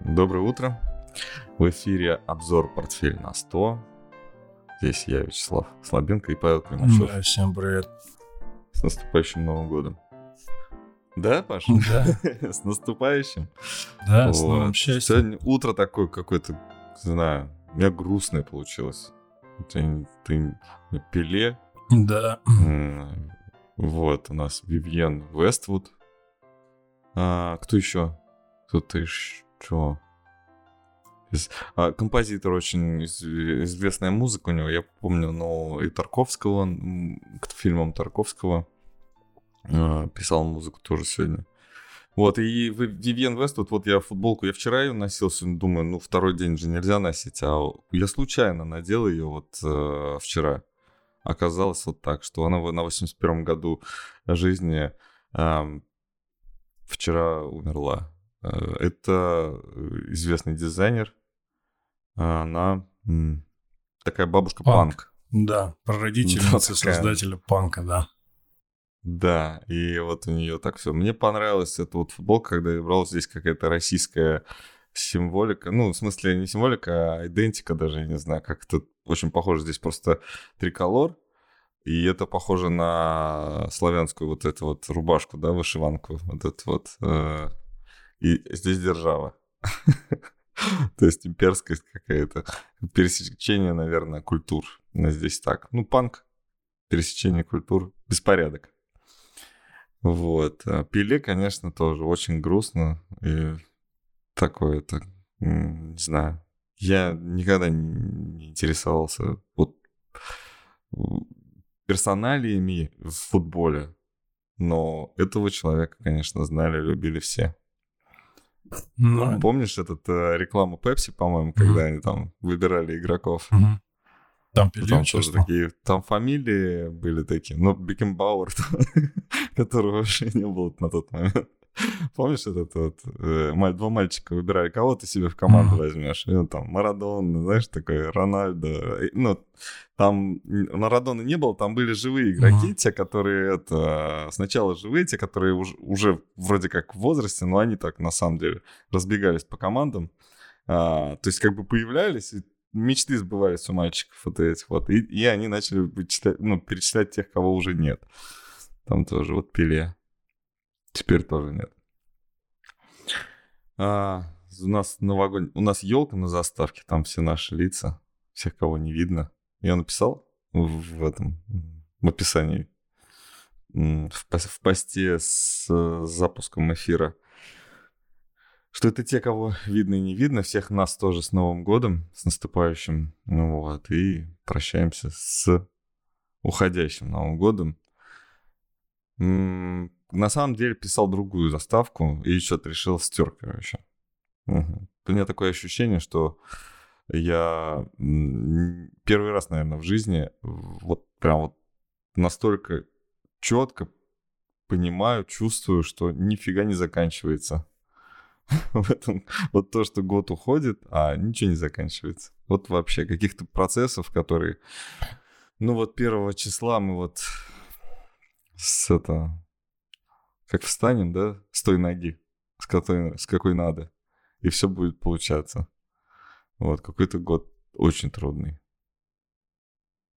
Доброе утро. В эфире обзор «Портфель на 100». Здесь я, Вячеслав Слабенко и Павел Климачев. Да, всем привет. С наступающим Новым годом. Да, Паша? Да. С наступающим. Да, с новым Вот. счастьем. Сегодня утро такое какое-то, не знаю, у меня грустное получилось. Ты, ты Пеле, Да. Вот, у нас Вивьен Вествуд. А, кто еще? Кто-то еще? Из- а, композитор очень из- известная музыка у него. Я помню, ну, и Тарковского, к фильмам Тарковского а, писал музыку тоже сегодня. Вот, и Ви- Вивьен Вествуд, вот я футболку, я вчера ее носил, сегодня думаю, ну, второй день же нельзя носить, а я случайно надел ее вот э, вчера оказалось вот так, что она на 81 году жизни ам, вчера умерла. Э, Это э, известный дизайнер. А Она такая бабушка-панк. Да, прародительница Да, создателя панка, да. Да, и вот у нее так все. Мне понравилась эта вот футболка, когда я брал здесь какая-то российская символика. Ну, в смысле, не символика, а идентика даже, я не знаю, как это очень похоже. Здесь просто триколор, и это похоже на славянскую вот эту вот рубашку, да, вышиванку. Вот эту вот. э, И здесь держава. То есть имперскость какая-то. Пересечение, наверное, культур. Здесь так. Ну, панк, пересечение культур, беспорядок. Вот. А Пеле, конечно, тоже очень грустно. И такое это, м, не знаю. Я никогда не интересовался вот персоналиями в футболе. Но этого человека, конечно, знали, любили все. Ну, Помнишь этот э, рекламу Пепси, по-моему, когда они там выбирали игроков? мгм. Там Пеле Там тоже такие, там фамилии были такие, но Бекенбауэр, которого вообще не было на тот момент. Помнишь этот вот, э, два мальчика выбирали, кого ты себе в команду возьмешь? И он там Марадон, знаешь, такой Рональдо. Ну, там Марадона не было, там были живые игроки, те, которые это сначала живые, те, которые уж- уже вроде как в возрасте, но они так на самом деле разбегались по командам. А, то есть как бы появлялись, и мечты сбывались у мальчиков вот этих вот. И, и они начали ну, перечислять тех, кого уже нет. Там тоже вот Пеле. Теперь тоже нет. А, у нас новогодний... У нас елка на заставке, там все наши лица, всех, кого не видно. Я написал в, этом, в описании, в, в посте с запуском эфира, что это те, кого видно и не видно. Всех нас тоже с Новым годом, с наступающим. Ну вот, и прощаемся с уходящим Новым годом. На самом деле писал другую заставку и что-то решил стер, короче. Мгм. У меня такое ощущение, что я первый раз, наверное, в жизни вот прям вот настолько четко понимаю, чувствую, что нифига не заканчивается. В этом вот то, что год уходит, а ничего не заканчивается. Вот вообще каких-то процессов, которые... Ну вот первого числа мы вот с это... Как встанем, да, с той ноги, с какой, с какой надо, и все будет получаться. Вот, какой-то год очень трудный.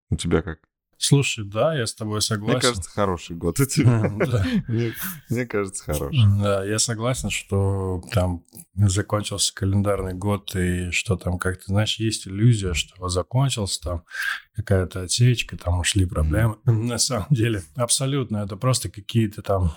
У тебя как? Слушай, да, я с тобой Мне согласен. кажется, хороший год у тебя. Мне мне кажется, хороший. Да, я согласен, что там закончился календарный год, и что там, как ты знаешь, есть иллюзия, что закончился там какая-то отсечка, там ушли проблемы. На самом деле, абсолютно, это просто какие-то там,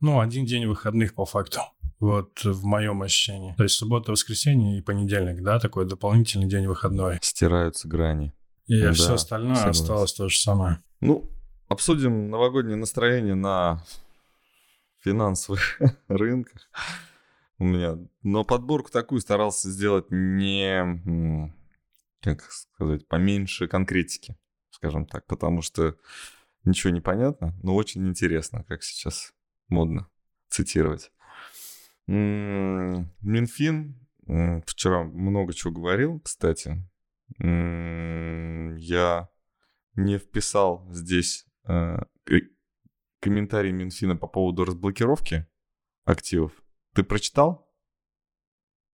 ну, один день выходных по факту. Вот в моем ощущении. То есть суббота, воскресенье и понедельник, да, такой дополнительный день выходной. Стираются грани. И Да, все остальное согласен. осталось то же самое. Ну, обсудим новогоднее настроение на финансовых рынках. У меня, но подборку такую старался сделать не, как сказать, поменьше конкретики, скажем так, потому что ничего не понятно, но очень интересно, как сейчас модно цитировать. Минфин м, вчера много чего говорил, кстати. Я не вписал здесь э, комментарий Минфина по поводу разблокировки активов. Ты прочитал?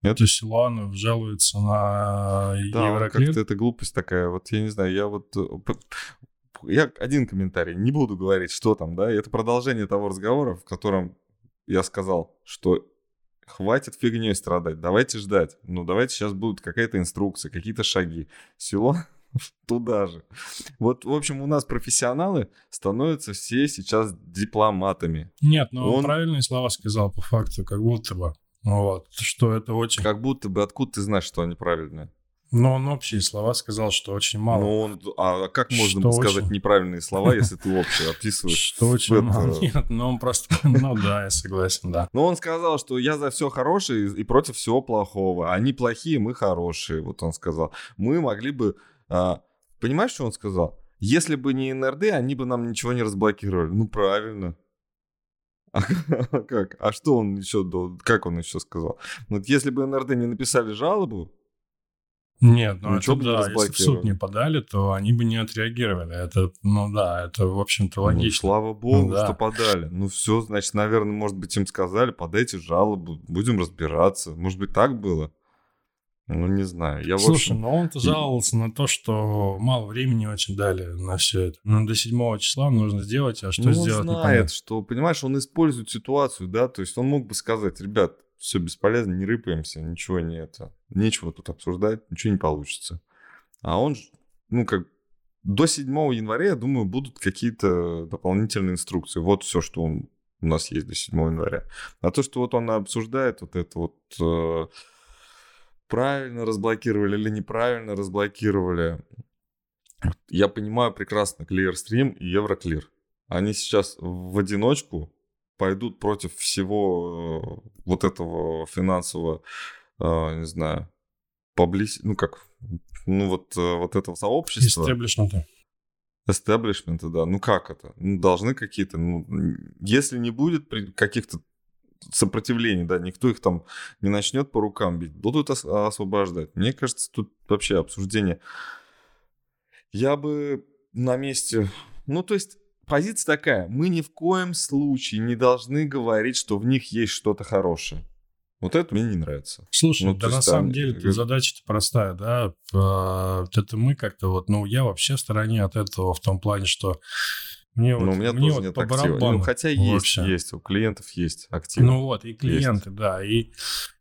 Нет? То есть Силуанов жалуется на да, Евроклир? как-то это глупость такая. Вот я не знаю, я вот... Э, я один комментарий, не буду говорить, что там, да, это продолжение того разговора, в котором я сказал, что хватит фигней страдать, давайте ждать. Ну, давайте сейчас будет какая-то инструкция, какие-то шаги. Село туда же. Вот, в общем, у нас профессионалы становятся все сейчас дипломатами. Нет, но ну, он правильные слова сказал по факту, как будто бы. Вот, что это очень... Как будто бы, откуда ты знаешь, что они правильные? Но он общие слова сказал, что очень мало. Ну, он, а как можно что сказать очень... неправильные слова, если ты общее описываешь? Что очень мало. Нет, ну он просто... Ну да, я согласен, да. Но он сказал, что я за все хорошее и против всего плохого. Они плохие, мы хорошие, вот он сказал. Мы могли бы... А, понимаешь, что он сказал? Если бы не НРД, они бы нам ничего не разблокировали. Ну, правильно. А как? А что он еще, как он еще сказал? Вот если бы НРД не написали жалобу, нет, ну это да, если в суд не подали, то они бы не отреагировали. Это, ну да, это, в общем-то, ну, логично. Ну, слава богу, да. что подали. Ну все, значит, наверное, может быть, им сказали, подайте жалобу, будем разбираться. Может быть, так было? Ну, не знаю. Я, Слушай, общем... ну он-то жаловался на то, что мало времени очень дали на все это. Ну, до 7 числа нужно сделать, а что ну, сделать он знает, что, понимаешь, он использует ситуацию, да, то есть он мог бы сказать, ребят, все бесполезно, не рыпаемся, ничего не это, нечего тут обсуждать, ничего не получится. А он, ну, как до 7 января, я думаю, будут какие-то дополнительные инструкции. Вот все, что он, у нас есть до 7 января. А то, что вот он обсуждает вот это вот э, правильно разблокировали или неправильно разблокировали, я понимаю прекрасно Clearstream и Euroclear. Они сейчас в одиночку пойдут против всего э, вот этого финансового, э, не знаю, поблиз... ну как, ну вот, э, вот этого сообщества. Истеблишмента. Эстеблишмента, да. Ну как это? Ну, должны какие-то... Ну, если не будет каких-то сопротивлений, да, никто их там не начнет по рукам бить, будут ос- освобождать. Мне кажется, тут вообще обсуждение... Я бы на месте... Ну, то есть позиция такая, мы ни в коем случае не должны говорить, что в них есть что-то хорошее. Вот это мне не нравится. Слушай, ну, да на самом деле как... задача-то простая, да. Это мы как-то вот, ну, я вообще в стороне от этого в том плане, что мне ну, вот, у меня мне тоже вот нет по барабану. Ну, хотя есть, есть, у клиентов есть активно. Ну вот, и клиенты, есть. да. И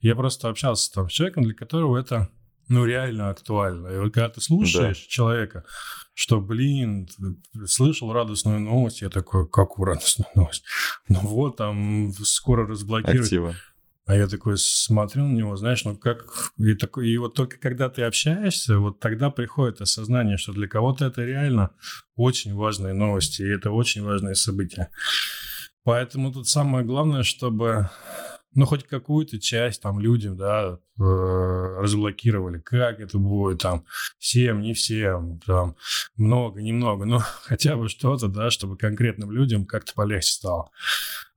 я просто общался там с человеком, для которого это, ну, реально актуально. И вот когда ты слушаешь да. человека, что, блин, слышал радостную новость, я такой, какую радостную новость? Ну вот, там скоро разблокируют. Актива. А я такой смотрю на него, знаешь, ну как... И, такой, и вот только когда ты общаешься, вот тогда приходит осознание, что для кого-то это реально очень важные новости, и это очень важные события. Поэтому тут самое главное, чтобы ну, хоть какую-то часть там людям, да, разблокировали. Как это будет там? Всем, не всем, там, много, немного, но хотя бы что-то, да, чтобы конкретным людям как-то полегче стало.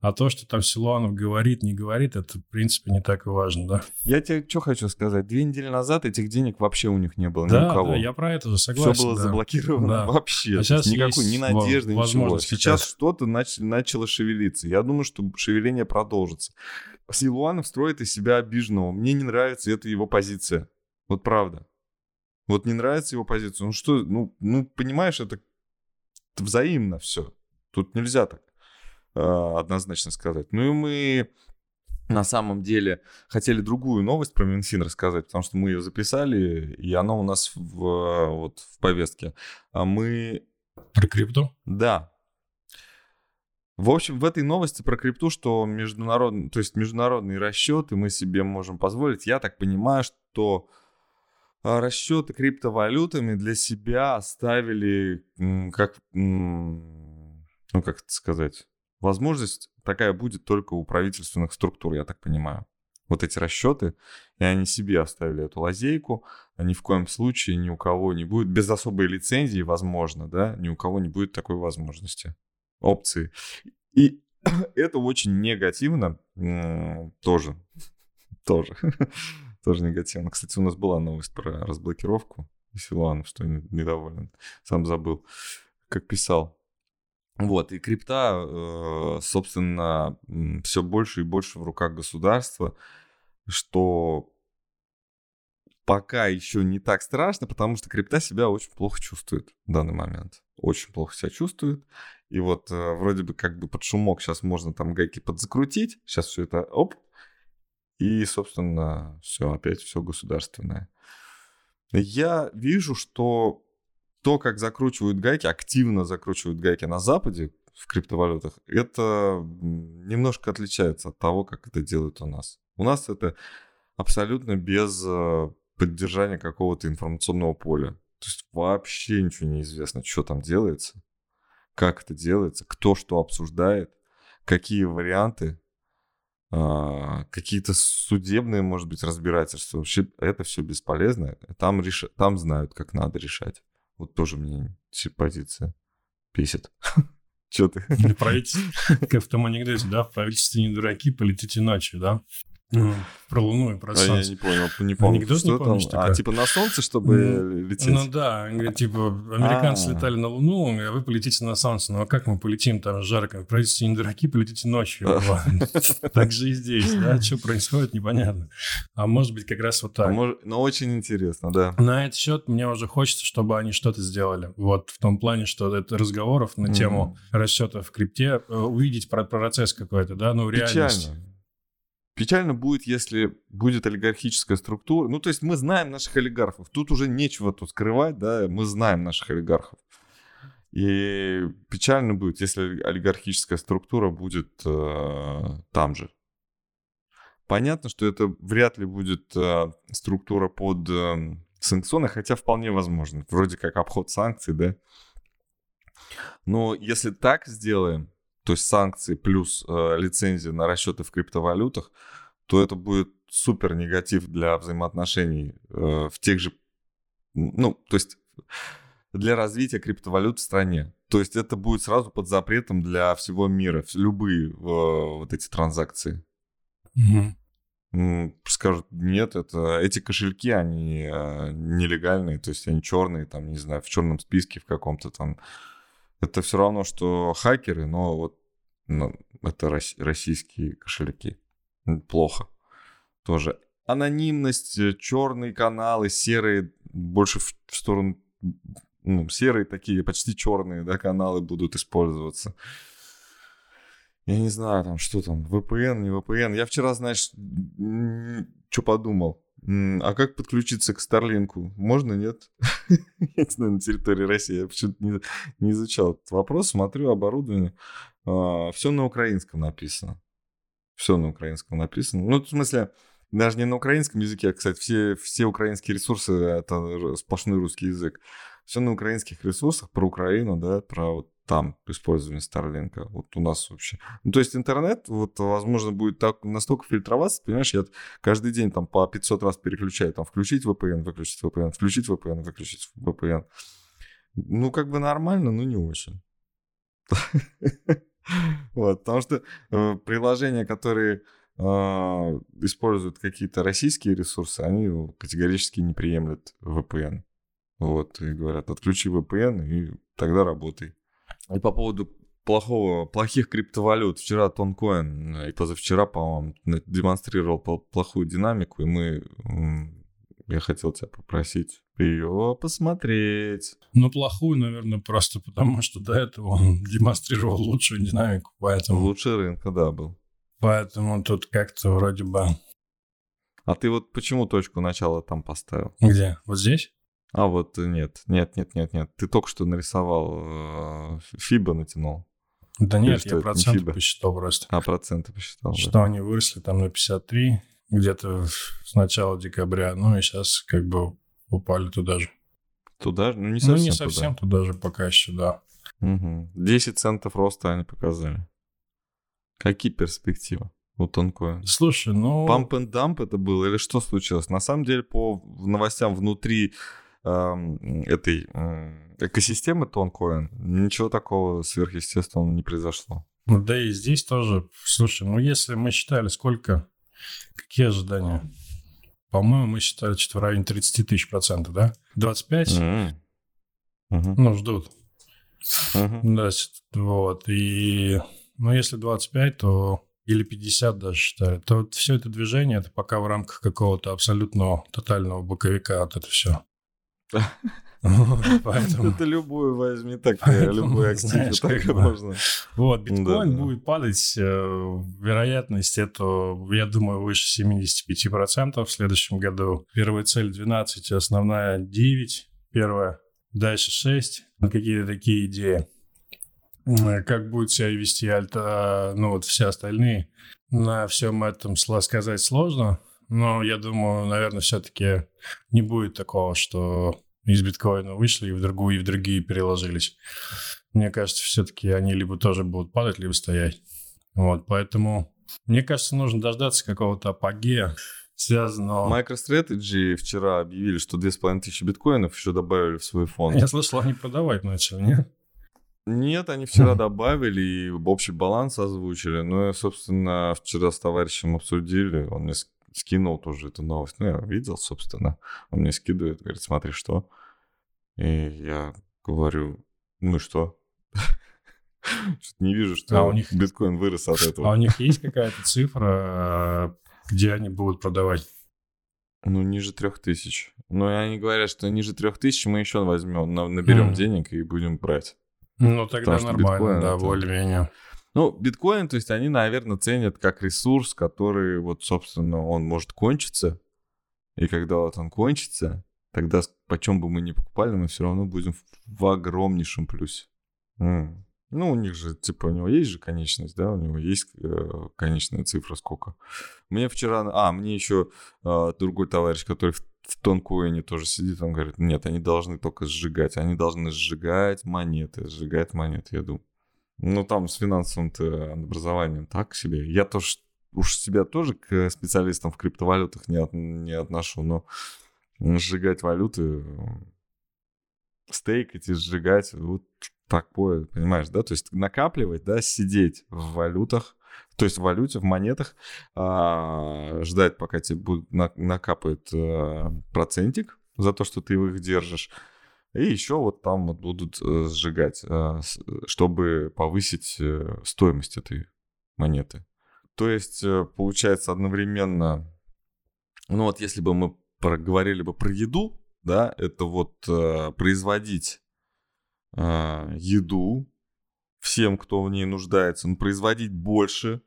А то, что там Силуанов говорит, не говорит, это, в принципе, не так и важно, да. Я тебе что хочу сказать. Две недели назад этих денег вообще у них не было да, ни у кого. Да, я про это же согласен. Все было да. заблокировано да. вообще. А сейчас никакой ни надежды, ничего. Сейчас что-то нач- начало шевелиться. Я думаю, что шевеление продолжится. Силуанов строит из себя обиженного. Мне не нравится эта его позиция. Вот правда. Вот не нравится его позиция. Ну что, ну, ну понимаешь, это взаимно все. Тут нельзя так э, однозначно сказать. Ну и мы на самом деле хотели другую новость про Минфин рассказать, потому что мы ее записали, и она у нас в, вот, в повестке. А мы... Про крипту? Да, в общем, в этой новости про крипту, что международный, то есть международные расчеты мы себе можем позволить. Я так понимаю, что а, расчеты криптовалютами для себя оставили как, ну как это сказать, возможность такая будет только у правительственных структур, я так понимаю. Вот эти расчеты, и они себе оставили эту лазейку, а ни в коем случае ни у кого не будет, без особой лицензии, возможно, да, ни у кого не будет такой возможности опции. И это очень негативно тоже. Тоже. тоже негативно. Кстати, у нас была новость про разблокировку. Силуанов, что недоволен. Сам забыл, как писал. Вот, и крипта, э, собственно, все больше и больше в руках государства, что пока еще не так страшно, потому что крипта себя очень плохо чувствует в данный момент. Очень плохо себя чувствует. И вот э, вроде бы как бы под шумок сейчас можно там гайки подзакрутить. Сейчас все это оп. И, собственно, все, опять все государственное. Я вижу, что то, как закручивают гайки, активно закручивают гайки на Западе в криптовалютах, это немножко отличается от того, как это делают у нас. У нас это абсолютно без поддержания какого-то информационного поля. То есть вообще ничего не известно, что там делается, как это делается, кто что обсуждает, какие варианты, а, какие-то судебные, может быть, разбирательства. Вообще это все бесполезно. Там, реш... там знают, как надо решать. Вот тоже мне позиция бесит. Че ты? Правительство, как в том анекдоте, да, в правительстве не дураки, полетите ночью, да? Ну, про Луну и про Солнце. А я не понял, не помню. Анекдот что не помнишь, там? А, типа на Солнце, чтобы ну, лететь? Ну да, типа американцы А-а-а. летали на Луну, а вы полетите на Солнце. Ну а как мы полетим, там жарко? Правительство не дураки, полетите ночью. Так же и здесь, да? Что происходит, непонятно. А может быть как раз вот так. Но ну, очень интересно, да. На этот счет мне уже хочется, чтобы они что-то сделали. Вот в том плане, что это разговоров на тему расчетов в крипте, э, увидеть процесс какой-то, да, ну реальность. Печально. Печально будет, если будет олигархическая структура. Ну, то есть мы знаем наших олигархов. Тут уже нечего тут скрывать, да, мы знаем наших олигархов. И печально будет, если олигархическая структура будет э, там же. Понятно, что это вряд ли будет э, структура под э, санкционы, хотя вполне возможно. Вроде как обход санкций, да. Но если так сделаем, то есть санкции плюс э, лицензия на расчеты в криптовалютах, то это будет супер негатив для взаимоотношений э, в тех же, ну, то есть для развития криптовалют в стране. То есть это будет сразу под запретом для всего мира, любые э, вот эти транзакции. Угу. Скажут, нет, это эти кошельки, они э, нелегальные, то есть они черные, там, не знаю, в черном списке в каком-то там это все равно, что хакеры, но вот ну, это российские кошельки. Плохо. Тоже. Анонимность, э, черные каналы, серые, больше в сторону, ну, серые такие, почти черные, да, каналы будут использоваться. Я не знаю, там, что там, VPN, не VPN. Я вчера, знаешь, что подумал? А как подключиться к Старлинку? Можно, нет? Я не знаю, на территории России. Я почему-то не, не изучал этот вопрос. Смотрю оборудование. А, все на украинском написано. Все на украинском написано. Ну, в смысле, даже не на украинском языке, а, кстати, все, все украинские ресурсы — это сплошной русский язык. Все на украинских ресурсах про Украину, да, про вот там использование Старлинка. Вот у нас вообще. Ну, то есть интернет, вот, возможно, будет так настолько фильтроваться, понимаешь, я каждый день там по 500 раз переключаю, там, включить VPN, выключить VPN, включить VPN, выключить VPN. Ну, как бы нормально, но не очень. Вот, потому что э, приложения, которые используют какие-то российские ресурсы, они категорически не приемлют VPN. Вот, и говорят, отключи VPN, и тогда работай. И по поводу плохого, плохих криптовалют. Вчера Тонкоин и позавчера, по-моему, демонстрировал плохую динамику, и мы... Я хотел тебя попросить ее посмотреть. Ну, плохую, наверное, просто потому, что до этого он демонстрировал лучшую динамику, поэтому... Лучший рынка, да, был. Поэтому тут как-то вроде бы... А ты вот почему точку начала там поставил? Где? Вот здесь? А вот нет, нет, нет, нет, нет. Ты только что нарисовал, э, Фиба натянул. Да нет, я проценты не посчитал просто. А, проценты посчитал, Что да. они выросли там на 53 где-то с начала декабря, ну и сейчас как бы упали туда же. Туда же? Ну не совсем Ну не совсем туда, туда же пока еще, да. Угу. 10 центов роста они показали. Какие перспективы? у Тонкоина. Слушай, ну... Памп and дамп это было или что случилось? На самом деле, по новостям внутри этой экосистемы Тонкоин ничего такого сверхъестественного не произошло. Ну да и здесь тоже, слушай, ну если мы считали, сколько, какие ожидания? По-моему, мы считали что в районе 30 тысяч процентов, да? 25? Mm-hmm. Uh-huh. Ну, ждут. Uh-huh. Да, вот. И, ну, если 25, то или 50 даже считали, то вот все это движение, это пока в рамках какого-то абсолютного тотального боковика вот это все. Поэтому... Это любую возьми, так любой актив, так можно. Вот, биткоин будет падать, э, вероятность это, я думаю, выше 75% в следующем году. Первая цель 12, основная 9, первая, дальше 6. Какие-то такие идеи. Как будет себя вести Альта, ну вот все остальные. На всем этом сказать сложно, но я думаю, наверное, все-таки не будет такого, что из биткоина вышли и в другую, и в другие переложились. Мне кажется, все-таки они либо тоже будут падать, либо стоять. Вот, поэтому мне кажется, нужно дождаться какого-то апогея, связанного... MicroStrategy вчера объявили, что 2500 биткоинов еще добавили в свой фонд. Я слышал, они продавать начали, нет? Нет, они вчера добавили и общий баланс озвучили. Ну, я, собственно, вчера с товарищем обсудили. Он мне скинул тоже эту новость. Ну, я видел, собственно. Он мне скидывает, говорит, смотри, что. И я говорю, ну и что? Не вижу, что а у них... биткоин вырос от этого. А у них есть какая-то цифра, где они будут продавать? Ну, ниже трех тысяч. Но они говорят, что ниже трех тысяч мы еще возьмем, наберем mm. денег и будем брать. Ну, тогда Потому нормально, да, это... более-менее. Ну, биткоин, то есть они, наверное, ценят как ресурс, который вот, собственно, он может кончиться. И когда вот он кончится, тогда почем бы мы ни покупали, мы все равно будем в огромнейшем плюсе. Mm. Ну, у них же, типа, у него есть же конечность, да, у него есть э, конечная цифра сколько. Мне вчера, а, мне еще э, другой товарищ, который в, в тонкоине тоже сидит, он говорит, нет, они должны только сжигать, они должны сжигать монеты, сжигать монеты, я думаю. Ну, там с финансовым-то образованием так себе. Я тоже уж себя тоже к специалистам в криптовалютах не, от, не отношу, но сжигать валюты, стейкать и сжигать, вот такое, понимаешь, да? То есть накапливать, да, сидеть в валютах, то есть в валюте, в монетах, а, ждать, пока тебе будет, на, накапает а, процентик за то, что ты их держишь, и еще вот там вот будут э, сжигать, э, чтобы повысить стоимость этой монеты. То есть получается одновременно, ну вот если бы мы проговорили бы про еду, да, это вот производить еду всем, кто в ней нуждается, но производить больше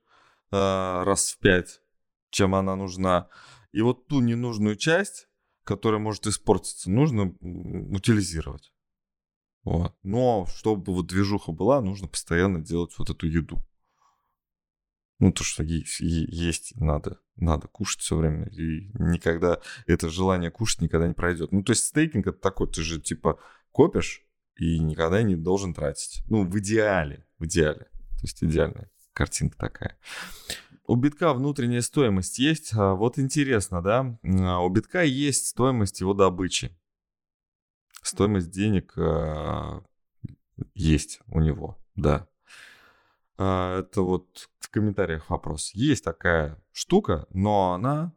раз в пять, чем она нужна. И вот ту ненужную часть которая может испортиться, нужно утилизировать. Вот. Но чтобы вот движуха была, нужно постоянно делать вот эту еду. Ну, то, что есть надо, надо кушать все время. И никогда это желание кушать никогда не пройдет. Ну, то есть стейкинг это такой, ты же типа копишь и никогда не должен тратить. Ну, в идеале, в идеале. То есть идеальная картинка такая. У битка внутренняя стоимость есть. А, вот интересно, да? А, у битка есть стоимость его добычи. Стоимость денег а, есть у него, да. Это вот в комментариях вопрос. Есть такая штука, но она,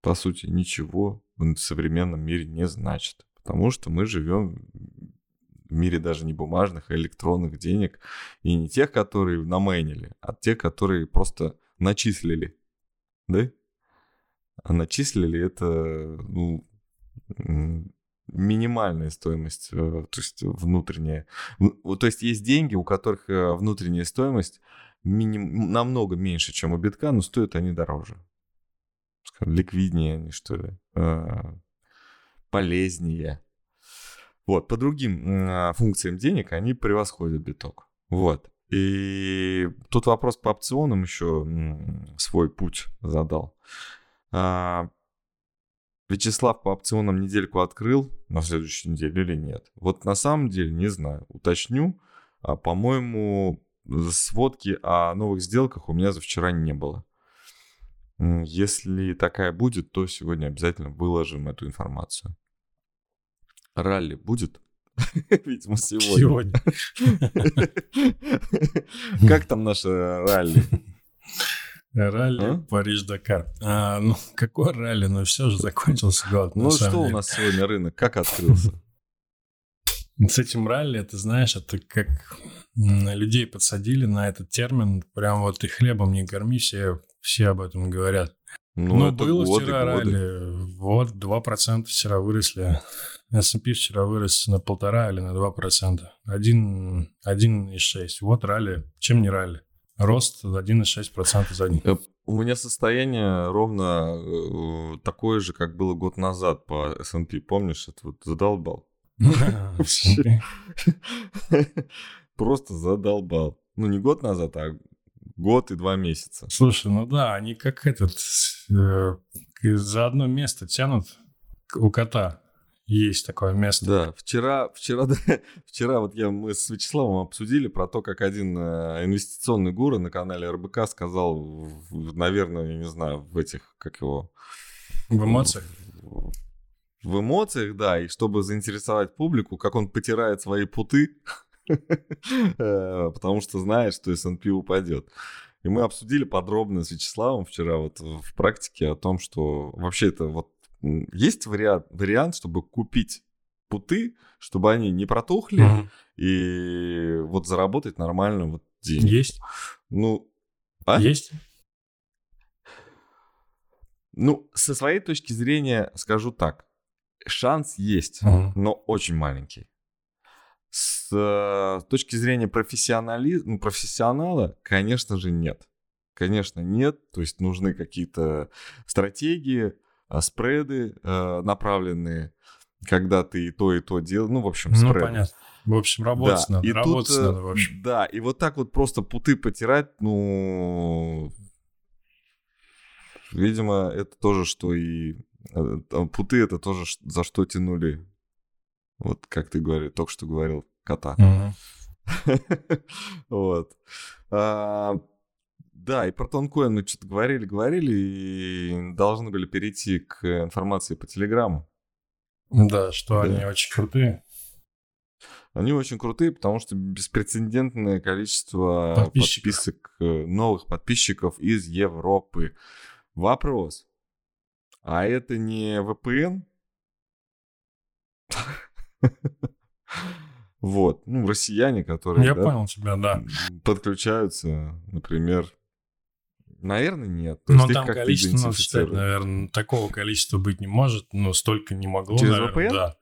по сути, ничего в современном мире не значит. Потому что мы живем в мире даже не бумажных, а электронных денег. И не тех, которые намейнили, а те, которые просто начислили. Да? А начислили это ну, минимальная стоимость, э, то есть внутренняя. То есть есть деньги, у которых э, внутренняя стоимость миним... намного меньше, чем у битка, но стоят они дороже. Скажем, ликвиднее они, что ли, э, полезнее. Вот, по другим а, функциям денег они превосходят биток. Вот. И тут вопрос по опционам еще свой путь задал. А, Вячеслав по опционам недельку открыл на следующей неделе или нет? Вот на самом деле не знаю. Уточню. А, по-моему, сводки о новых сделках у меня за вчера не было. Если такая будет, то сегодня обязательно выложим эту информацию. Ралли будет? Видимо, сегодня. Сегодня. Как там наше ралли? Ралли а? Париж-Дакар. А, ну, какой ралли? Ну, все же закончился год. Ну, что у нас сегодня рынок? Как открылся? С этим ралли, это знаешь, это как людей подсадили на этот термин, прям вот и хлебом не корми, все, все об этом говорят. Ну, Но было годы, вчера годы. ралли, вот 2% вчера выросли. S&P вчера вырос на полтора или на 2%. 1,6. Вот ралли. Чем не ралли? Рост 1,6% за день. Э, у меня состояние ровно э, такое же, как было год назад по S&P. Помнишь, это вот задолбал. Просто задолбал. Ну, не год назад, а год и два месяца. Слушай, ну да, они как этот э, за одно место тянут у кота. Есть такое место. Да, вчера, вчера, вчера вот я, мы с Вячеславом обсудили про то, как один э, инвестиционный гуру на канале РБК сказал, наверное, я не знаю, в этих, как его... В эмоциях? В, в эмоциях, да, и чтобы заинтересовать публику, как он потирает свои путы, э, потому что знает, что S&P упадет. И мы обсудили подробно с Вячеславом вчера вот в практике о том, что вообще это вот есть вариант, вариант, чтобы купить путы, чтобы они не протухли угу. и вот заработать нормально вот деньги. Есть. Ну, а? Есть. Ну, со своей точки зрения скажу так. Шанс есть, угу. но очень маленький. С э, точки зрения профессионализма, ну, профессионала, конечно же, нет. Конечно, нет. То есть нужны какие-то стратегии, спреды э, направленные, когда ты и то, и то делаешь. Ну, в общем, спреды. Ну, понятно. В общем, работать да. надо. И работать тут, надо, в общем. Да, и вот так вот просто путы потирать, ну, видимо, это тоже, что и... Э, путы это тоже за что тянули, вот как ты говорил, только что говорил, кота. Вот. Да, и про тонкоин мы что-то говорили, говорили, и должны были перейти к информации по Телеграму. Да, что да. они очень крутые. Они очень крутые, потому что беспрецедентное количество подписок, э, новых подписчиков из Европы. Вопрос. А это не VPN? Вот, ну, россияне, которые... Я да, понял тебя, да. Подключаются, например, Наверное, нет. То но там количество, надо считать, наверное, такого количества быть не может, но столько не могло, Через наверное, VPN? да.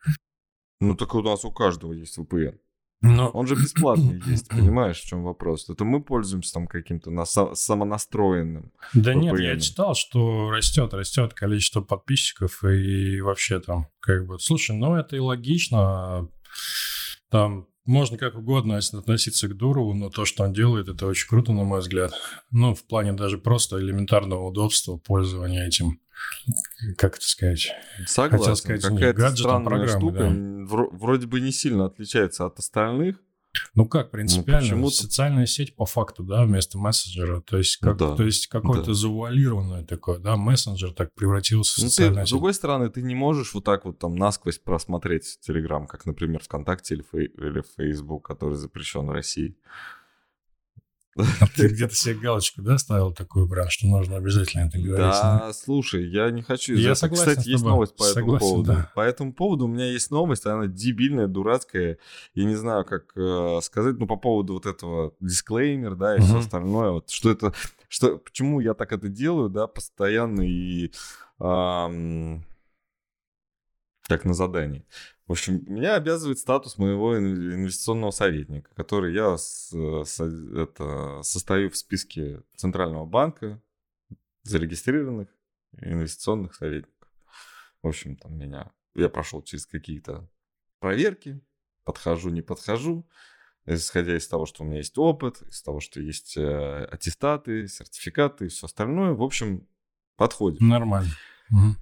Ну, так у нас у каждого есть VPN. Но... Он же бесплатный есть, понимаешь, в чем вопрос? Это мы пользуемся там каким-то на самонастроенным. Да VPN. нет, я читал, что растет, растет количество подписчиков и вообще там как бы... Слушай, ну это и логично. Там можно как угодно относиться к Дурову, но то, что он делает, это очень круто, на мой взгляд. Ну, в плане даже просто элементарного удобства пользования этим, как это сказать? Согласен. Хотел сказать, Какая-то странная штука, да. вроде бы не сильно отличается от остальных, ну как, принципиально, ну, социальная сеть по факту, да, вместо мессенджера. То есть, как, да, то есть какое-то да. завуалированное такое, да, мессенджер так превратился в ну, социальную ты, сеть. С другой стороны, ты не можешь вот так вот там насквозь просмотреть Телеграм, как, например, ВКонтакте или, Фей, или Facebook, который запрещен в России. А ты где-то себе галочку, да, ставил такую прям, что нужно обязательно это говорить? Да, слушай, я не хочу... Я согласен Кстати, есть новость по этому поводу. По этому поводу у меня есть новость, она дебильная, дурацкая. Я не знаю, как э, сказать, ну, по поводу вот этого дисклеймер, да, и все остальное. Вот, что это... Что, почему я так это делаю, да, постоянно и... так на задании. В общем, меня обязывает статус моего инвестиционного советника, который я с, с, это, состою в списке Центрального банка зарегистрированных инвестиционных советников. В общем, там меня... Я прошел через какие-то проверки, подхожу, не подхожу, исходя из того, что у меня есть опыт, из того, что есть э, аттестаты, сертификаты и все остальное. В общем, подходит. Нормально. Угу.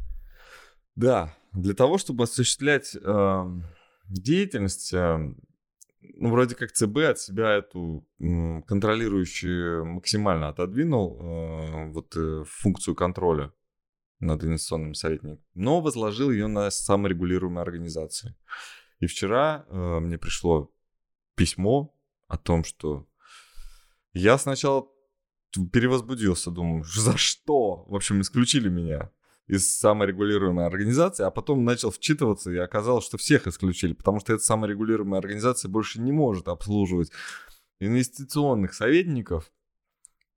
Да, для того, чтобы осуществлять э, деятельность, э, ну, вроде как ЦБ от себя эту э, контролирующую максимально отодвинул э, вот э, функцию контроля над инвестиционным советником, но возложил ее на саморегулируемые организации. И вчера э, мне пришло письмо о том, что я сначала перевозбудился, думаю, за что? В общем, исключили меня из саморегулируемой организации, а потом начал вчитываться и оказалось, что всех исключили, потому что эта саморегулируемая организация больше не может обслуживать инвестиционных советников,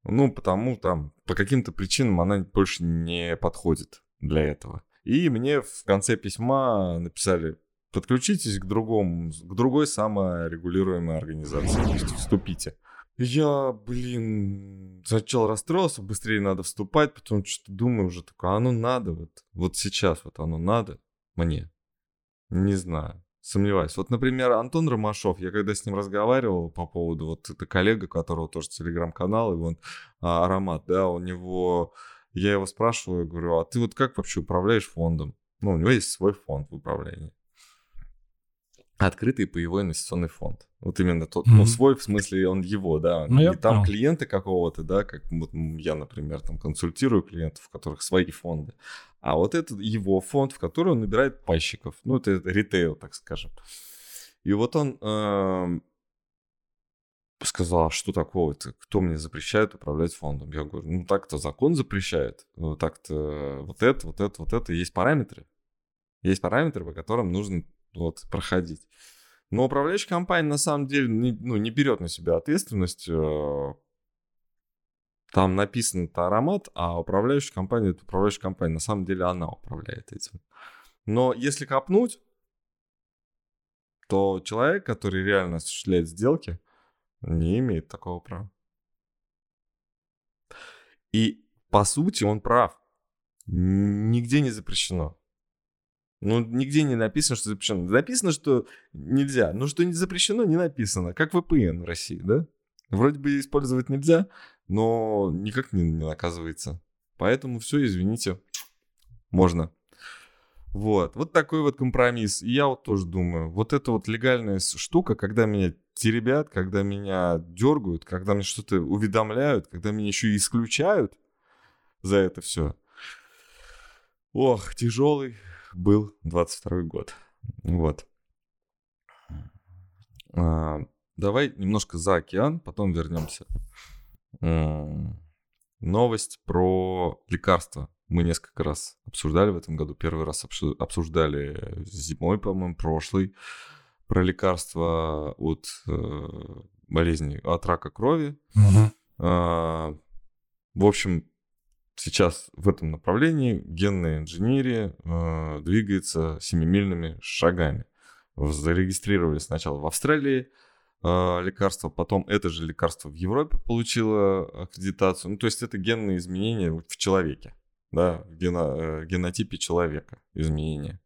ну, потому там по каким-то причинам она больше не подходит для этого. И мне в конце письма написали, подключитесь к другому, к другой саморегулируемой организации, вступите. Я, блин, сначала расстроился, быстрее надо вступать, потом что-то думаю уже такое, а оно надо вот, вот сейчас вот оно надо мне. Не знаю, сомневаюсь. Вот, например, Антон Ромашов, я когда с ним разговаривал по поводу, вот это коллега, которого тоже телеграм-канал, и он а, Аромат, да, у него, я его спрашиваю, говорю, а ты вот как вообще управляешь фондом? Ну, у него есть свой фонд в управлении открытый паевой инвестиционный фонд. Вот именно тот, mm-hmm. ну, свой, в смысле, он его, да. Ну, не там понял. клиенты какого-то, да, как вот я, например, там консультирую клиентов, у которых свои фонды. А вот это его фонд, в который он набирает пайщиков. Ну, это, это ритейл, так скажем. И вот он э, сказал, а что такого-то? Кто мне запрещает управлять фондом? Я говорю, ну, так-то закон запрещает. Ну, так-то вот это, вот это, вот это. Есть параметры. Есть параметры, по которым нужно вот, проходить. Но управляющая компания на самом деле не, ну, не берет на себя ответственность. Э, там написано это аромат, а управляющая компания это управляющая компания. На самом деле она управляет этим. Но если копнуть, то человек, который реально осуществляет сделки, не имеет такого права. И по сути он прав. Нигде не запрещено. Ну, нигде не написано, что запрещено. Написано, что нельзя. Но что не запрещено, не написано. Как VPN в России, да? Вроде бы использовать нельзя, но никак не, не наказывается. Поэтому все, извините, можно. Вот, вот такой вот компромисс. И я вот тоже думаю, вот эта вот легальная штука, когда меня теребят, когда меня дергают, когда мне что-то уведомляют, когда меня еще и исключают за это все. Ох, тяжелый, был 22 год. Вот. А, давай немножко за океан, потом вернемся. Новость про лекарства. Мы несколько раз обсуждали в этом году. Первый раз обсуждали зимой, по-моему, прошлый, про лекарства от э, болезни, от рака крови. Угу. В общем, сейчас в этом направлении генная инженерия э, двигается семимильными шагами. Зарегистрировали сначала в Австралии э, лекарство, потом это же лекарство в Европе получило аккредитацию. Ну, то есть это генные изменения в человеке, да, в э, генотипе человека изменения.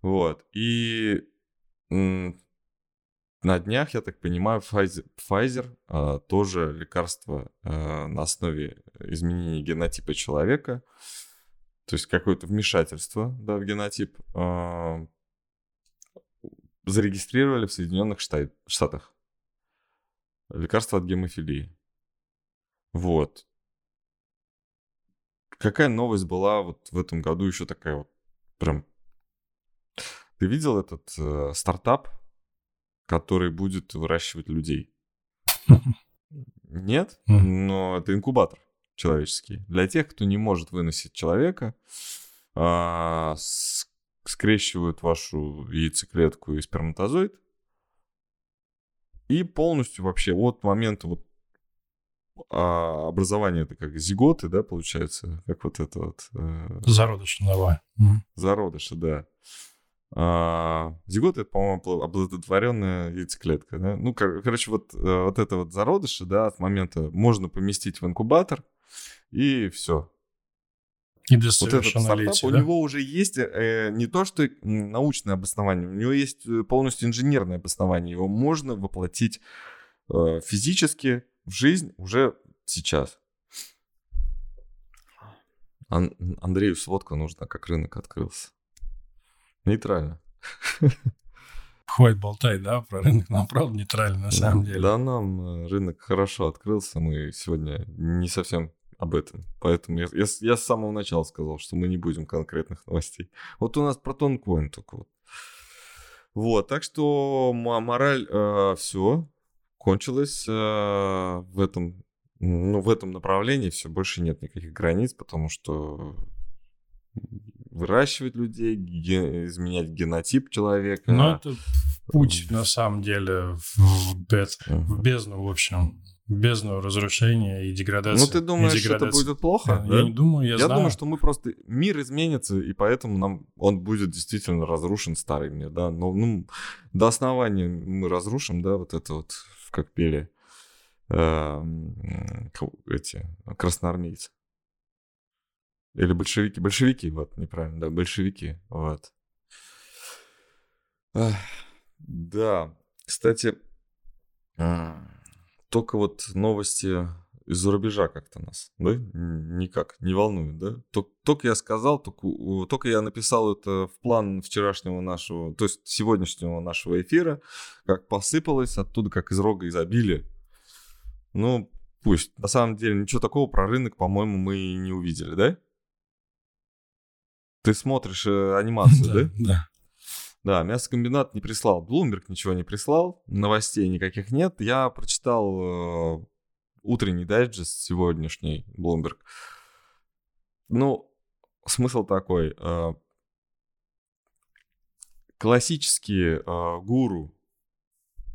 Вот. И на днях, я так понимаю, Pfizer, Pfizer а, тоже лекарство а, на основе изменения генотипа человека, то есть какое-то вмешательство да, в генотип, а, зарегистрировали в Соединенных Штатах. Лекарство от гемофилии. Вот. Какая новость была вот в этом году еще такая вот прям... Ты видел этот э, стартап который будет выращивать людей. Нет, но это инкубатор человеческий. Для тех, кто не может выносить человека, а, скрещивают вашу яйцеклетку и сперматозоид. И полностью вообще от момента вот а, образования это как зиготы, да, получается, как вот это вот... Э... Зародыш, давай. Зародыши, да. А, зигот это, по-моему, оплодотворенная яйцеклетка. Да? Ну, кор- короче, вот, э, вот это вот зародыши, да, от момента можно поместить в инкубатор, и все. И до вот этот стартап, да? у него уже есть э, не то, что научное обоснование, у него есть э, полностью инженерное обоснование. Его можно воплотить э, физически в жизнь уже сейчас. Ан- Андрею сводка нужна, как рынок открылся. Нейтрально. Хватит болтай, да, про рынок. Нам правда нейтрально, на самом деле. Да, нам э, рынок хорошо открылся. Мы сегодня не совсем об этом. Поэтому я, я, я с самого начала сказал, что мы не будем конкретных новостей. Вот у нас про тонкоин только вот. Вот, так что мораль э, все кончилась э, в этом, ну, в этом направлении. Все больше нет никаких границ, потому что выращивать людей, ге- изменять генотип человека. Ну, это путь, на самом деле, в, в бед- в Мгм. бездну, в общем. В бездну разрушения и деградации. Ну, ты думаешь, И это будет плохо? Я да? не думаю, я, Я знаю. думаю, что мы просто... Мир изменится, и поэтому нам он будет действительно разрушен, старый мир, да. Но ну, до основания мы разрушим, да, вот это вот, как пели эм, ку- эти красноармейцы. Или большевики. Большевики, вот, неправильно, да, большевики, вот. Ах, Да, кстати, м, только вот новости из-за рубежа как-то нас, да, никак не волнует, да? Тол- Только я сказал, только, только я написал это в план вчерашнего нашего, то есть сегодняшнего нашего эфира, как посыпалось оттуда, как из рога изобилия. Ну, пусть. На самом деле ничего такого про рынок, по-моему, мы и не увидели, да? Ты смотришь э, анимацию, да? Да. Да, мясокомбинат не прислал. Bloomberg ничего не прислал. Новостей никаких нет. Я прочитал э, утренний дайджест сегодняшний Bloomberg. Ну, смысл такой. э, классические э, гуру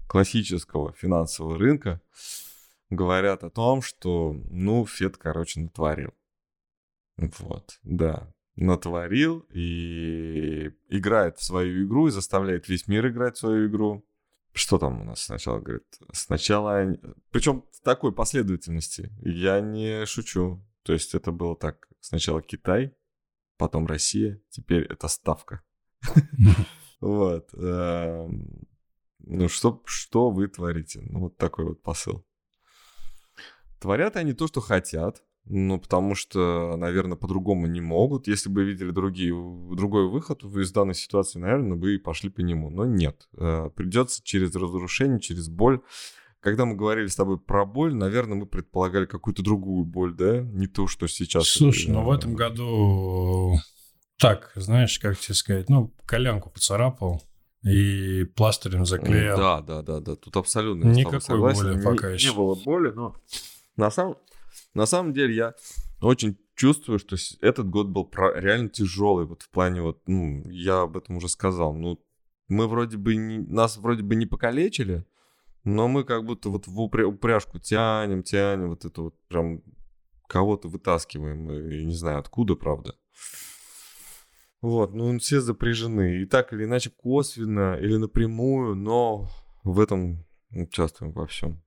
классического финансового рынка говорят о том, что, ну, Фед, короче, натворил. Вот, да натворил и играет в свою игру и заставляет весь мир играть в свою игру. Что там у нас сначала говорит? Сначала... Причем в такой последовательности. Я не шучу. То есть это было так. Сначала Китай, потом Россия, теперь это ставка. Вот. эм, Ну, что, что вы творите? Ну, вот такой вот посыл. Творят они то, что хотят. Ну, потому что, наверное, по-другому не могут. Если бы видели другие, другой выход из данной ситуации, наверное, бы и пошли по нему. Но нет. Э, Придется через разрушение, через боль. Когда мы говорили с тобой про боль, наверное, мы предполагали какую-то другую боль, да? Не то, что сейчас. Слушай, это, ну в э, этом году так, знаешь, как тебе сказать, ну, коленку поцарапал и пластырем заклеил. Да, да, да, да. Тут абсолютно Никакой согласен. боли Не- пока не, еще. было боли, но на самом, на самом деле я очень чувствую, что этот год был реально тяжелый. Вот в плане вот, ну, я об этом уже сказал. Ну, мы вроде бы не, нас вроде бы не покалечили, но мы как будто вот в упря- упряжку тянем, тянем, вот это вот прям кого-то вытаскиваем, и не знаю откуда, правда. Вот, ну все запряжены. И так или иначе косвенно или напрямую, но в этом участвуем во всем.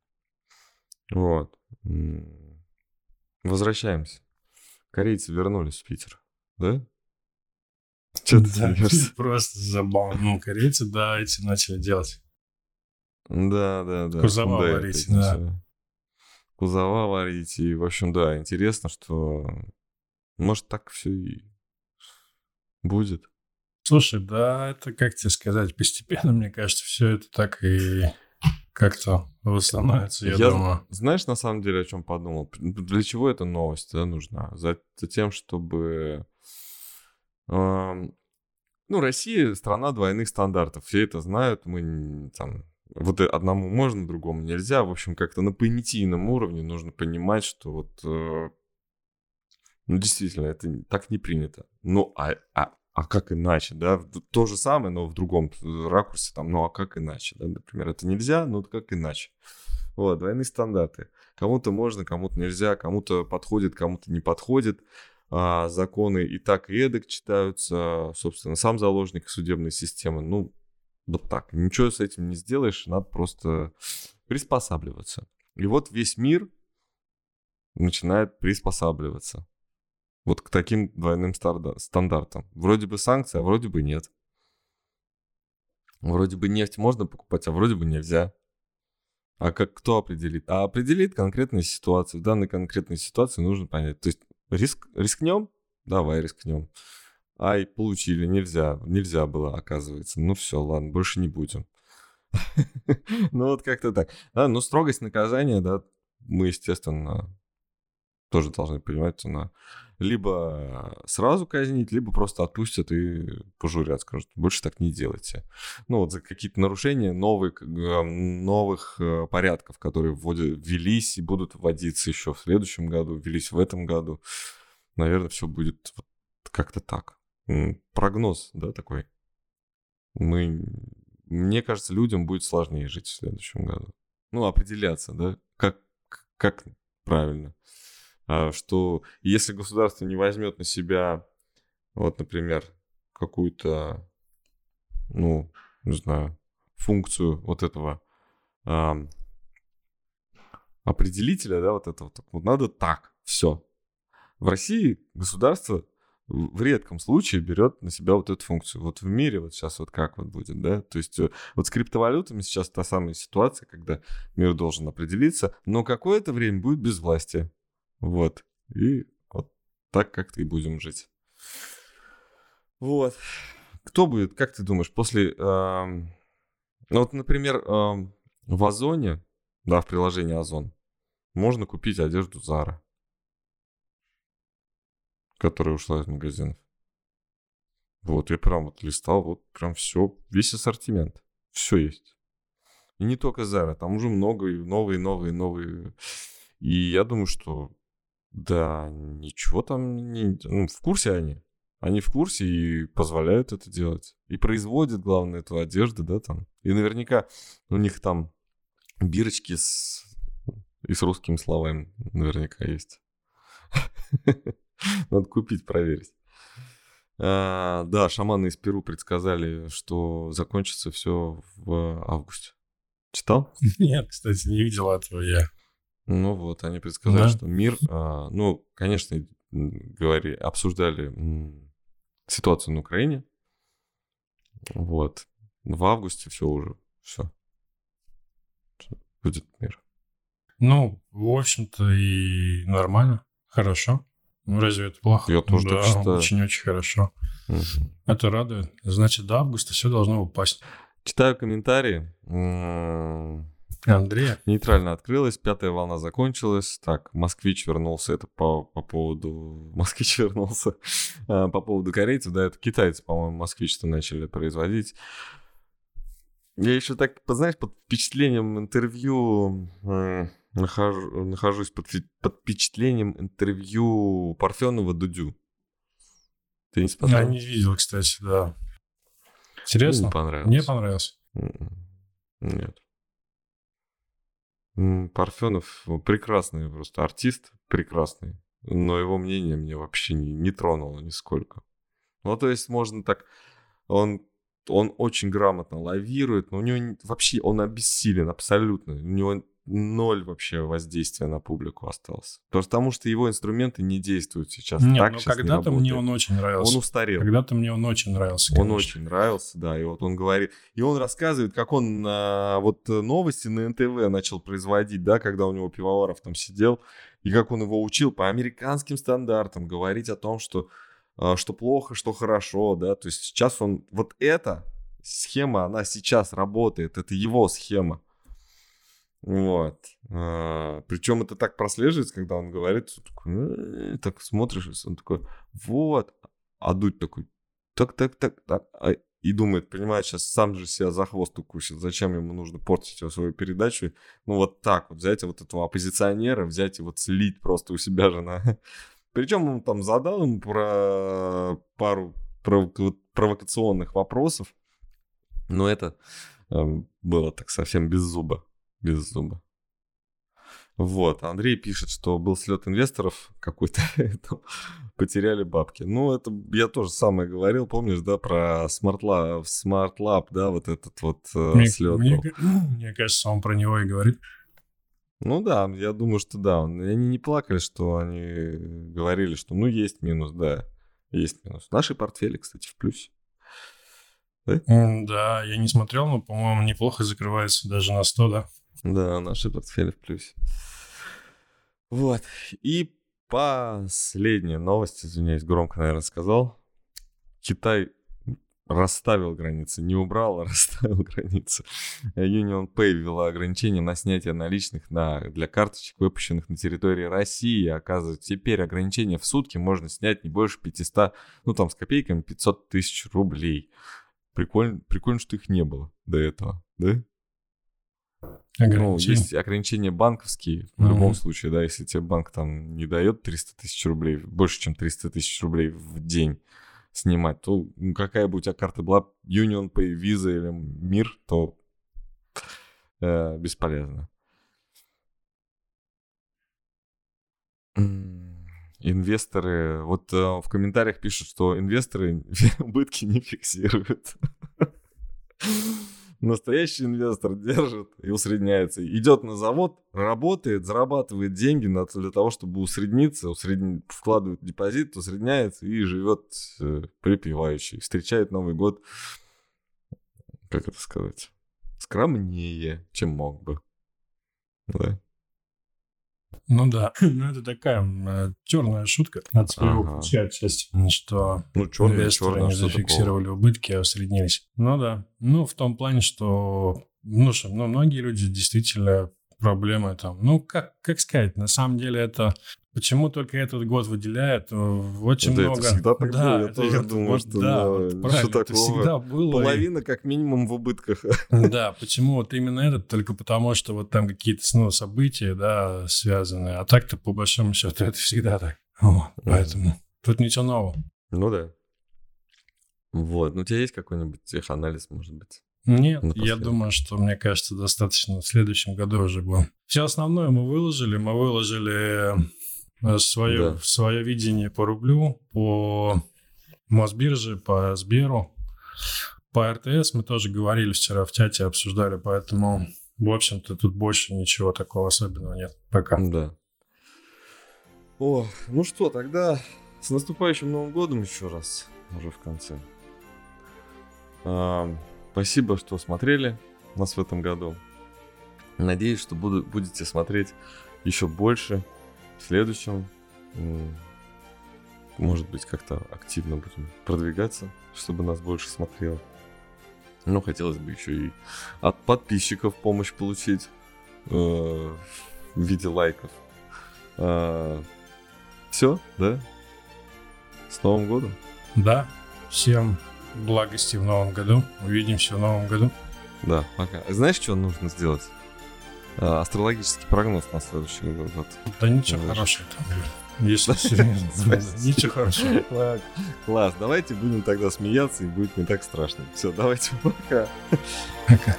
Вот. Возвращаемся. Корейцы вернулись в Питер, да? Че ты Да, смеешься? просто забавно. Ну, корейцы, да, эти начали делать. Да, да, да. Кузова Hyundai варить, да. все. Кузова варить. И, в общем, да, интересно, что может так все и будет. Слушай, да, это, как тебе сказать, постепенно, мне кажется, все это так и как-то восстановится, я, Я- думаю. Знаешь, на самом деле, о чем подумал? Для чего эта новость да, нужна? За, за тем, чтобы... эм, ну, Россия страна двойных стандартов. Все это знают. Мы там... Вот одному можно, другому нельзя. В общем, как-то на понятийном уровне нужно понимать, что вот... э, ну, действительно, это так не принято. Ну, а, а, а как иначе, да? То же самое, но в другом ракурсе, там, ну, а как иначе, да? Например, это нельзя, ну, как иначе. Вот, двойные стандарты. Кому-то можно, кому-то нельзя, кому-то подходит, кому-то не подходит. А, законы и так, и эдак читаются. Собственно, сам заложник судебной системы. Ну, вот так. Ничего с этим не сделаешь, надо просто приспосабливаться. И вот весь мир начинает приспосабливаться. Вот к таким двойным стандартам. Вроде бы санкции, а вроде бы нет. Вроде бы нефть можно покупать, а вроде бы нельзя. А как кто определит? А определит конкретная ситуация. В данной конкретной ситуации нужно понять. То есть риск, рискнем? Давай рискнем. Ай, получили, нельзя. Нельзя было, оказывается. Ну все, ладно, больше не будем. Ну вот как-то так. Да, ну строгость наказания, да, мы, естественно, тоже должны понимать, она либо сразу казнить, либо просто отпустят и пожурят, скажут, больше так не делайте. Ну вот за какие-то нарушения новых, новых э, порядков, которые вводят, ввелись и будут вводиться еще в следующем году, ввелись в этом году, наверное, все будет как-то так. Прогноз, да, такой. Мы, мне кажется, людям будет сложнее жить в следующем году. Ну, определяться, да, как, как правильно. А, что если государство не возьмет на себя, вот, например, какую-то, ну, не знаю, функцию вот этого а, определителя, да, вот этого, вот надо так, все. В России государство в редком случае берет на себя вот эту функцию. Вот в мире вот сейчас вот как вот будет, да? То есть э, вот с криптовалютами сейчас та самая ситуация, когда мир должен определиться, но какое-то время будет без власти. Вот. И вот так как-то и будем жить. Вот. Кто будет, как ты думаешь, после... Э, вот, например, э, в Озоне, да, в приложении Озон, можно купить одежду Зара которая ушла из магазинов. Вот, я прям вот листал, вот прям все, весь ассортимент. Все есть. И не только Zara, там уже много, и новые, новые, новые. И я думаю, что да, ничего там не... Ну, в курсе они. Они в курсе и позволяют это делать. И производят, главное, эту одежду, да, там. И наверняка у них там бирочки с... и с русскими словами наверняка есть. Надо купить, проверить. А, да, шаманы из Перу предсказали, что закончится все в августе. Читал? Нет, кстати, не видел этого я. Ну вот, они предсказали, да? что мир, а, ну, конечно, говори, обсуждали м, ситуацию на Украине. Вот. В августе все уже, все. Будет мир. Ну, в общем-то, и нормально, хорошо. Ну, разве это плохо? Я тоже да, так считаю. Очень-очень хорошо. Угу. Это радует. Значит, до августа все должно упасть. Читаю комментарии. Андрей. Нейтрально открылась, пятая волна закончилась. Так, москвич вернулся, это по, по поводу... Москвич вернулся а, по поводу корейцев, да, это китайцы, по-моему, москвич-то начали производить. Я еще так, знаешь, под впечатлением интервью нахожу, нахожусь под, под впечатлением интервью Парфенова Дудю. Ты не смотрел? Я не видел, кстати, да. Интересно? Мне понравилось. Мне понравилось. Нет. Парфенов прекрасный просто артист, прекрасный. Но его мнение мне вообще не, не тронуло нисколько. Ну, то есть можно так... Он, он очень грамотно лавирует, но у него вообще он обессилен абсолютно. У него ноль вообще воздействия на публику остался. Потому что его инструменты не действуют сейчас. Нет, так ну когда-то мне он очень нравился. Он устарел. Когда-то мне он очень нравился. Конечно. Он очень нравился, да. И вот он говорит, и он рассказывает, как он а, вот новости на НТВ начал производить, да, когда у него пивоваров там сидел, и как он его учил по американским стандартам говорить о том, что а, что плохо, что хорошо, да. То есть сейчас он вот эта схема, она сейчас работает, это его схема. Вот. А, причем это так прослеживается, когда он говорит, такой, так смотришь, он такой, вот. А Дудь такой, так, так, так, так. А, и думает, понимает, сейчас сам же себя за хвост укусит. Зачем ему нужно портить его свою передачу? Ну, вот так вот взять вот этого оппозиционера, взять и вот слить просто у себя же на... Причем он там задал ему про пару провокационных вопросов, но это э, было так совсем без зуба без зуба. Вот, Андрей пишет, что был слет инвесторов какой-то, потеряли бабки. Ну, это я тоже самое говорил, помнишь, да, про Smart Lab, Smart Lab да, вот этот вот э, мне, слет мне, был. Мне кажется, он про него и говорит. Ну да, я думаю, что да. Они не плакали, что они говорили, что ну есть минус, да, есть минус. Наши портфели, кстати, в плюсе. Да? да, я не смотрел, но, по-моему, неплохо закрывается даже на 100, да? Да, наши портфели в плюсе. Вот. И последняя новость, извиняюсь, громко, наверное, сказал. Китай расставил границы, не убрал, а расставил границы. Union Pay ввела ограничения на снятие наличных на, для карточек, выпущенных на территории России. Оказывается, теперь ограничения в сутки можно снять не больше 500, ну там с копейками 500 тысяч рублей. Прикольно, прикольно, что их не было до этого, да? Ну, есть ограничения банковские в uh-huh. любом случае, да, если тебе банк там не дает 300 тысяч рублей, больше, чем 300 тысяч рублей в день снимать, то ну, какая бы у тебя карта была, Union Pay, Visa или Мир, то э, бесполезно. Инвесторы, вот э, в комментариях пишут, что инвесторы убытки не фиксируют. Настоящий инвестор держит и усредняется. Идет на завод, работает, зарабатывает деньги для того, чтобы усредниться, усредни... вкладывает депозит, усредняется и живет э, припевающий. Встречает Новый год, как это сказать, скромнее, чем мог бы. Да. Ну да, ну это такая э, черная шутка. Надо ага. часть, что ну, черная, инвесторы не зафиксировали такого? убытки, а усреднились. Ну да. Ну, в том плане, что ну что, ну, многие люди действительно проблемы там. Ну, как, как сказать, на самом деле это Почему только этот год выделяют? Э, очень да, много. Это всегда так да, было. Я тоже это, думаю, что да, вот, правильно, что это всегда было. Половина как минимум в убытках. Да, почему вот именно этот? Только потому, что вот там какие-то ну, события, да, связаны. А так-то по большому счету это всегда так. Вот, поэтому тут ничего нового. Ну да. Вот. Ну, у тебя есть какой-нибудь теханализ, может быть? Нет, я думаю, что, мне кажется, достаточно в следующем году уже было. Все основное мы выложили. Мы выложили свое, да. свое видение по рублю, по Мосбирже, по Сберу, по РТС мы тоже говорили вчера в чате, обсуждали, поэтому, в общем-то, тут больше ничего такого особенного нет пока. Да. О, ну что, тогда с наступающим Новым годом еще раз, уже в конце. А, спасибо, что смотрели нас в этом году. Надеюсь, что буду, будете смотреть еще больше в следующем, может быть, как-то активно будем продвигаться, чтобы нас больше смотрело. Но хотелось бы еще и от подписчиков помощь получить э, в виде лайков. Э, все, да? С Новым годом! Да, всем благости в Новом году. Увидимся в Новом году. Да, пока. Знаешь, что нужно сделать? Э, астрологический прогноз на следующий год. Да ничего хорошего там. Если серьезно, ничего хорошего. Класс, давайте будем тогда смеяться, и будет не так страшно. Все, давайте пока. Пока.